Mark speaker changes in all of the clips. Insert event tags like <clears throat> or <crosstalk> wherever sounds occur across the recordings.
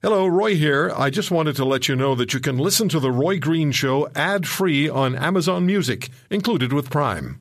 Speaker 1: Hello, Roy here. I just wanted to let you know that you can listen to The Roy Green Show ad free on Amazon Music, included with Prime.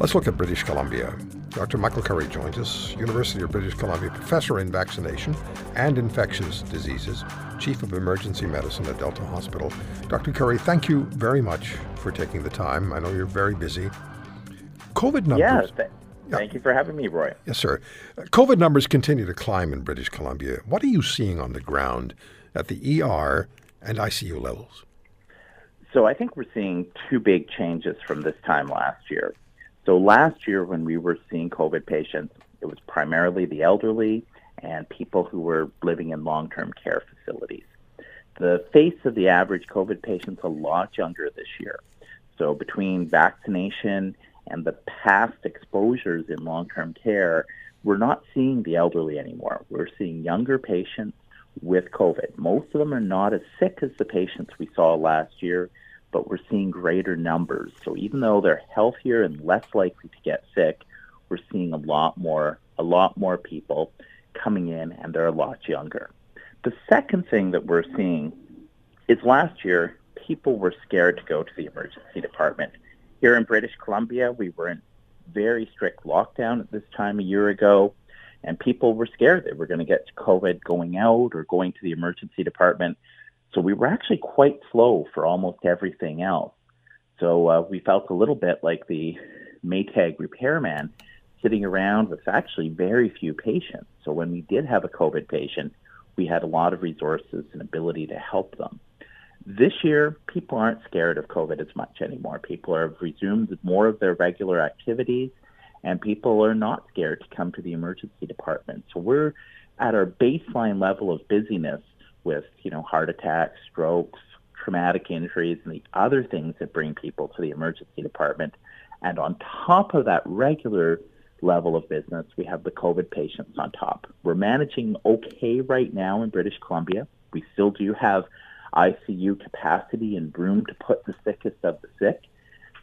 Speaker 2: Let's look at British Columbia. Dr. Michael Curry joins us, University of British Columbia professor in vaccination and infectious diseases, chief of emergency medicine at Delta Hospital. Dr. Curry, thank you very much for taking the time. I know you're very busy. COVID numbers.
Speaker 3: Yeah, Thank you for having me, Roy.
Speaker 2: Yes, sir. COVID numbers continue to climb in British Columbia. What are you seeing on the ground at the ER and ICU levels?
Speaker 3: So I think we're seeing two big changes from this time last year. So last year, when we were seeing COVID patients, it was primarily the elderly and people who were living in long-term care facilities. The face of the average COVID patient's a lot younger this year. So between vaccination and the past exposures in long-term care, we're not seeing the elderly anymore. We're seeing younger patients with COVID. Most of them are not as sick as the patients we saw last year, but we're seeing greater numbers. So even though they're healthier and less likely to get sick, we're seeing a lot more a lot more people coming in and they're a lot younger. The second thing that we're seeing is last year people were scared to go to the emergency department here in British Columbia, we were in very strict lockdown at this time a year ago, and people were scared they were going to get COVID going out or going to the emergency department. So we were actually quite slow for almost everything else. So uh, we felt a little bit like the Maytag repairman sitting around with actually very few patients. So when we did have a COVID patient, we had a lot of resources and ability to help them. This year, people aren't scared of COVID as much anymore. People have resumed more of their regular activities, and people are not scared to come to the emergency department. So we're at our baseline level of busyness with, you know, heart attacks, strokes, traumatic injuries, and the other things that bring people to the emergency department. And on top of that regular level of business, we have the COVID patients on top. We're managing okay right now in British Columbia. We still do have ICU capacity and room to put the sickest of the sick.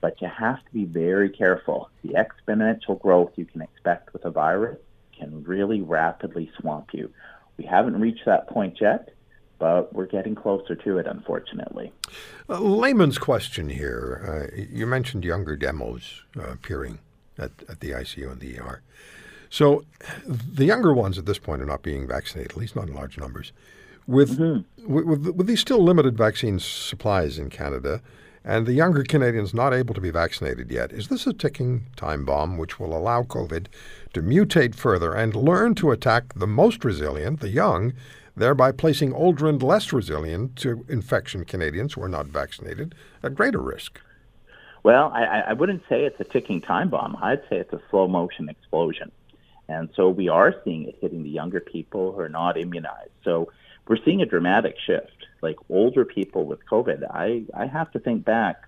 Speaker 3: But you have to be very careful. The exponential growth you can expect with a virus can really rapidly swamp you. We haven't reached that point yet, but we're getting closer to it, unfortunately.
Speaker 2: A layman's question here. Uh, you mentioned younger demos uh, appearing at, at the ICU and the ER. So the younger ones at this point are not being vaccinated, at least not in large numbers. With, mm-hmm. with, with these still limited vaccine supplies in Canada, and the younger Canadians not able to be vaccinated yet, is this a ticking time bomb which will allow COVID to mutate further and learn to attack the most resilient, the young, thereby placing older and less resilient to infection Canadians who are not vaccinated at greater risk?
Speaker 3: Well, I, I wouldn't say it's a ticking time bomb. I'd say it's a slow motion explosion. And so we are seeing it hitting the younger people who are not immunized. So we're seeing a dramatic shift. Like older people with COVID, I, I have to think back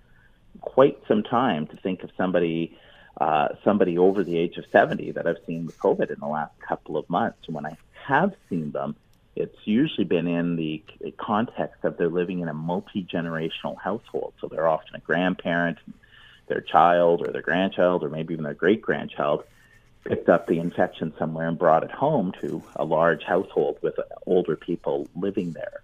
Speaker 3: quite some time to think of somebody uh, somebody over the age of 70 that I've seen with COVID in the last couple of months. When I have seen them, it's usually been in the context of they're living in a multi generational household. So they're often a grandparent, their child, or their grandchild, or maybe even their great grandchild picked up the infection somewhere and brought it home to a large household with older people living there.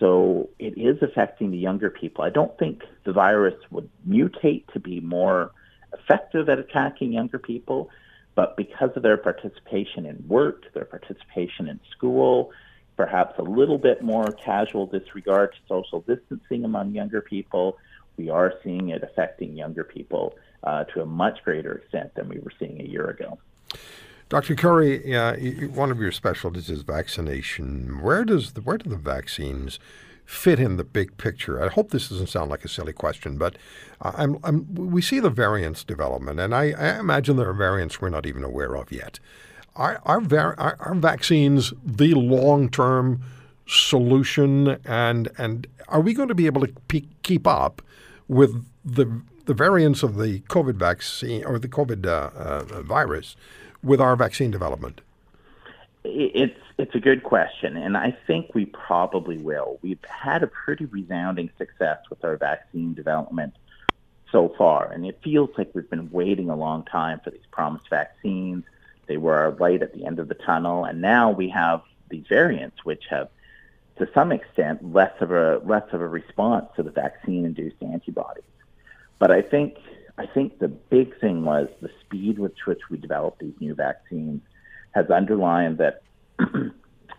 Speaker 3: So it is affecting the younger people. I don't think the virus would mutate to be more effective at attacking younger people, but because of their participation in work, their participation in school, perhaps a little bit more casual disregard to social distancing among younger people, we are seeing it affecting younger people uh, to a much greater extent than we were seeing a year ago.
Speaker 2: Dr. Curry, uh, one of your specialties is vaccination. Where does the, where do the vaccines fit in the big picture? I hope this doesn't sound like a silly question, but I'm, I'm, we see the variants development, and I, I, imagine there are variants we're not even aware of yet. Are, are, var- are, are vaccines the long term solution, and and are we going to be able to pe- keep up with the the variants of the COVID vaccine or the COVID uh, uh, virus with our vaccine development?
Speaker 3: It's it's a good question, and I think we probably will. We've had a pretty resounding success with our vaccine development so far, and it feels like we've been waiting a long time for these promised vaccines. They were our light at the end of the tunnel, and now we have these variants, which have to some extent less of a less of a response to the vaccine-induced antibodies. But I think I think the big thing was the speed with which we developed these new vaccines has underlined that <clears throat>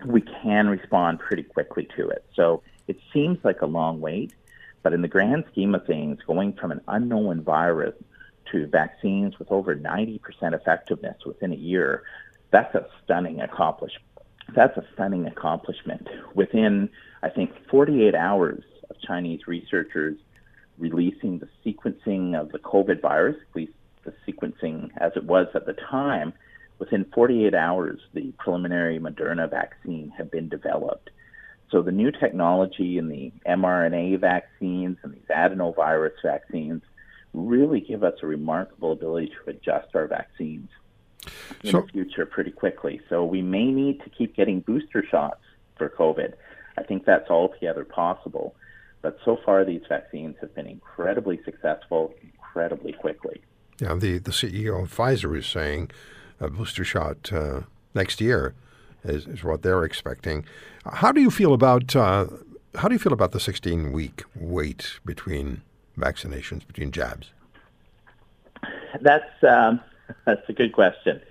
Speaker 3: we can respond pretty quickly to it. So it seems like a long wait, but in the grand scheme of things, going from an unknown virus to vaccines with over 90% effectiveness within a year, that's a stunning accomplishment. That's a stunning accomplishment. Within, I think, 48 hours of Chinese researchers releasing the sequencing of the COVID virus, at least the sequencing as it was at the time, within 48 hours, the preliminary Moderna vaccine had been developed. So the new technology in the mRNA vaccines and these adenovirus vaccines really give us a remarkable ability to adjust our vaccines in so, the future pretty quickly. So we may need to keep getting booster shots for COVID. I think that's altogether possible. But so far, these vaccines have been incredibly successful, incredibly quickly.
Speaker 2: Yeah, the, the CEO of Pfizer is saying a booster shot uh, next year is, is what they're expecting. How do you feel about uh, how do you feel about the 16 week wait between vaccinations, between jabs?
Speaker 3: That's um, <laughs> that's a good question.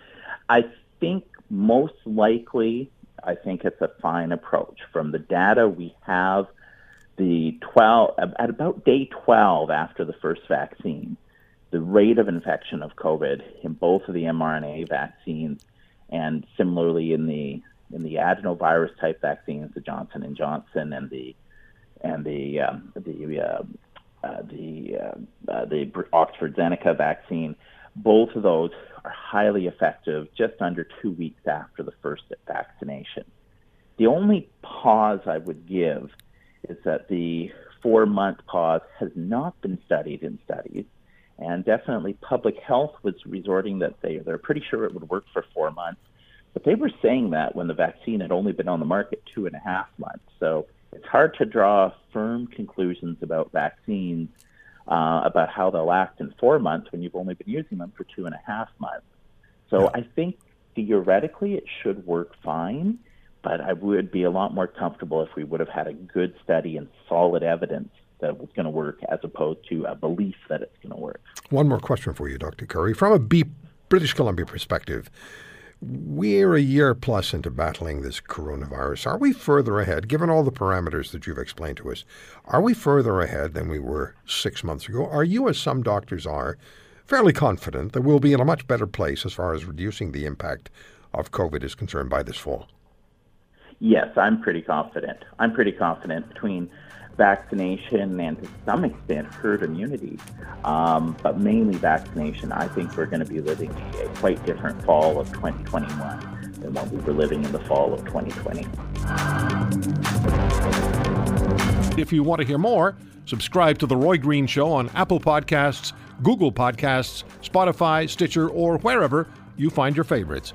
Speaker 3: I think most likely, I think it's a fine approach. From the data we have, the 12 at about day 12 after the first vaccine, the rate of infection of COVID in both of the mRNA vaccines and similarly in the in the adenovirus type vaccines, the Johnson and Johnson and the and the um, the uh, uh, the uh, uh the Oxford Zeneca vaccine, both of those are highly effective just under two weeks after the first vaccination. The only pause I would give is that the four month pause has not been studied in studies. And definitely public health was resorting that they, they're pretty sure it would work for four months. But they were saying that when the vaccine had only been on the market two and a half months. So it's hard to draw firm conclusions about vaccines, uh, about how they'll act in four months when you've only been using them for two and a half months. So yeah. I think theoretically it should work fine, but I would be a lot more comfortable if we would have had a good study and solid evidence that it was going to work as opposed to a belief that it's going to work.
Speaker 2: One more question for you, Dr. Curry. From a B- British Columbia perspective, we're a year plus into battling this coronavirus. Are we further ahead, given all the parameters that you've explained to us? Are we further ahead than we were six months ago? Are you, as some doctors are, fairly confident that we'll be in a much better place as far as reducing the impact of COVID is concerned by this fall?
Speaker 3: Yes, I'm pretty confident. I'm pretty confident between vaccination and to some extent herd immunity, um, but mainly vaccination. I think we're going to be living a quite different fall of 2021 than what we were living in the fall of 2020.
Speaker 1: If you want to hear more, subscribe to The Roy Green Show on Apple Podcasts, Google Podcasts, Spotify, Stitcher, or wherever you find your favorites.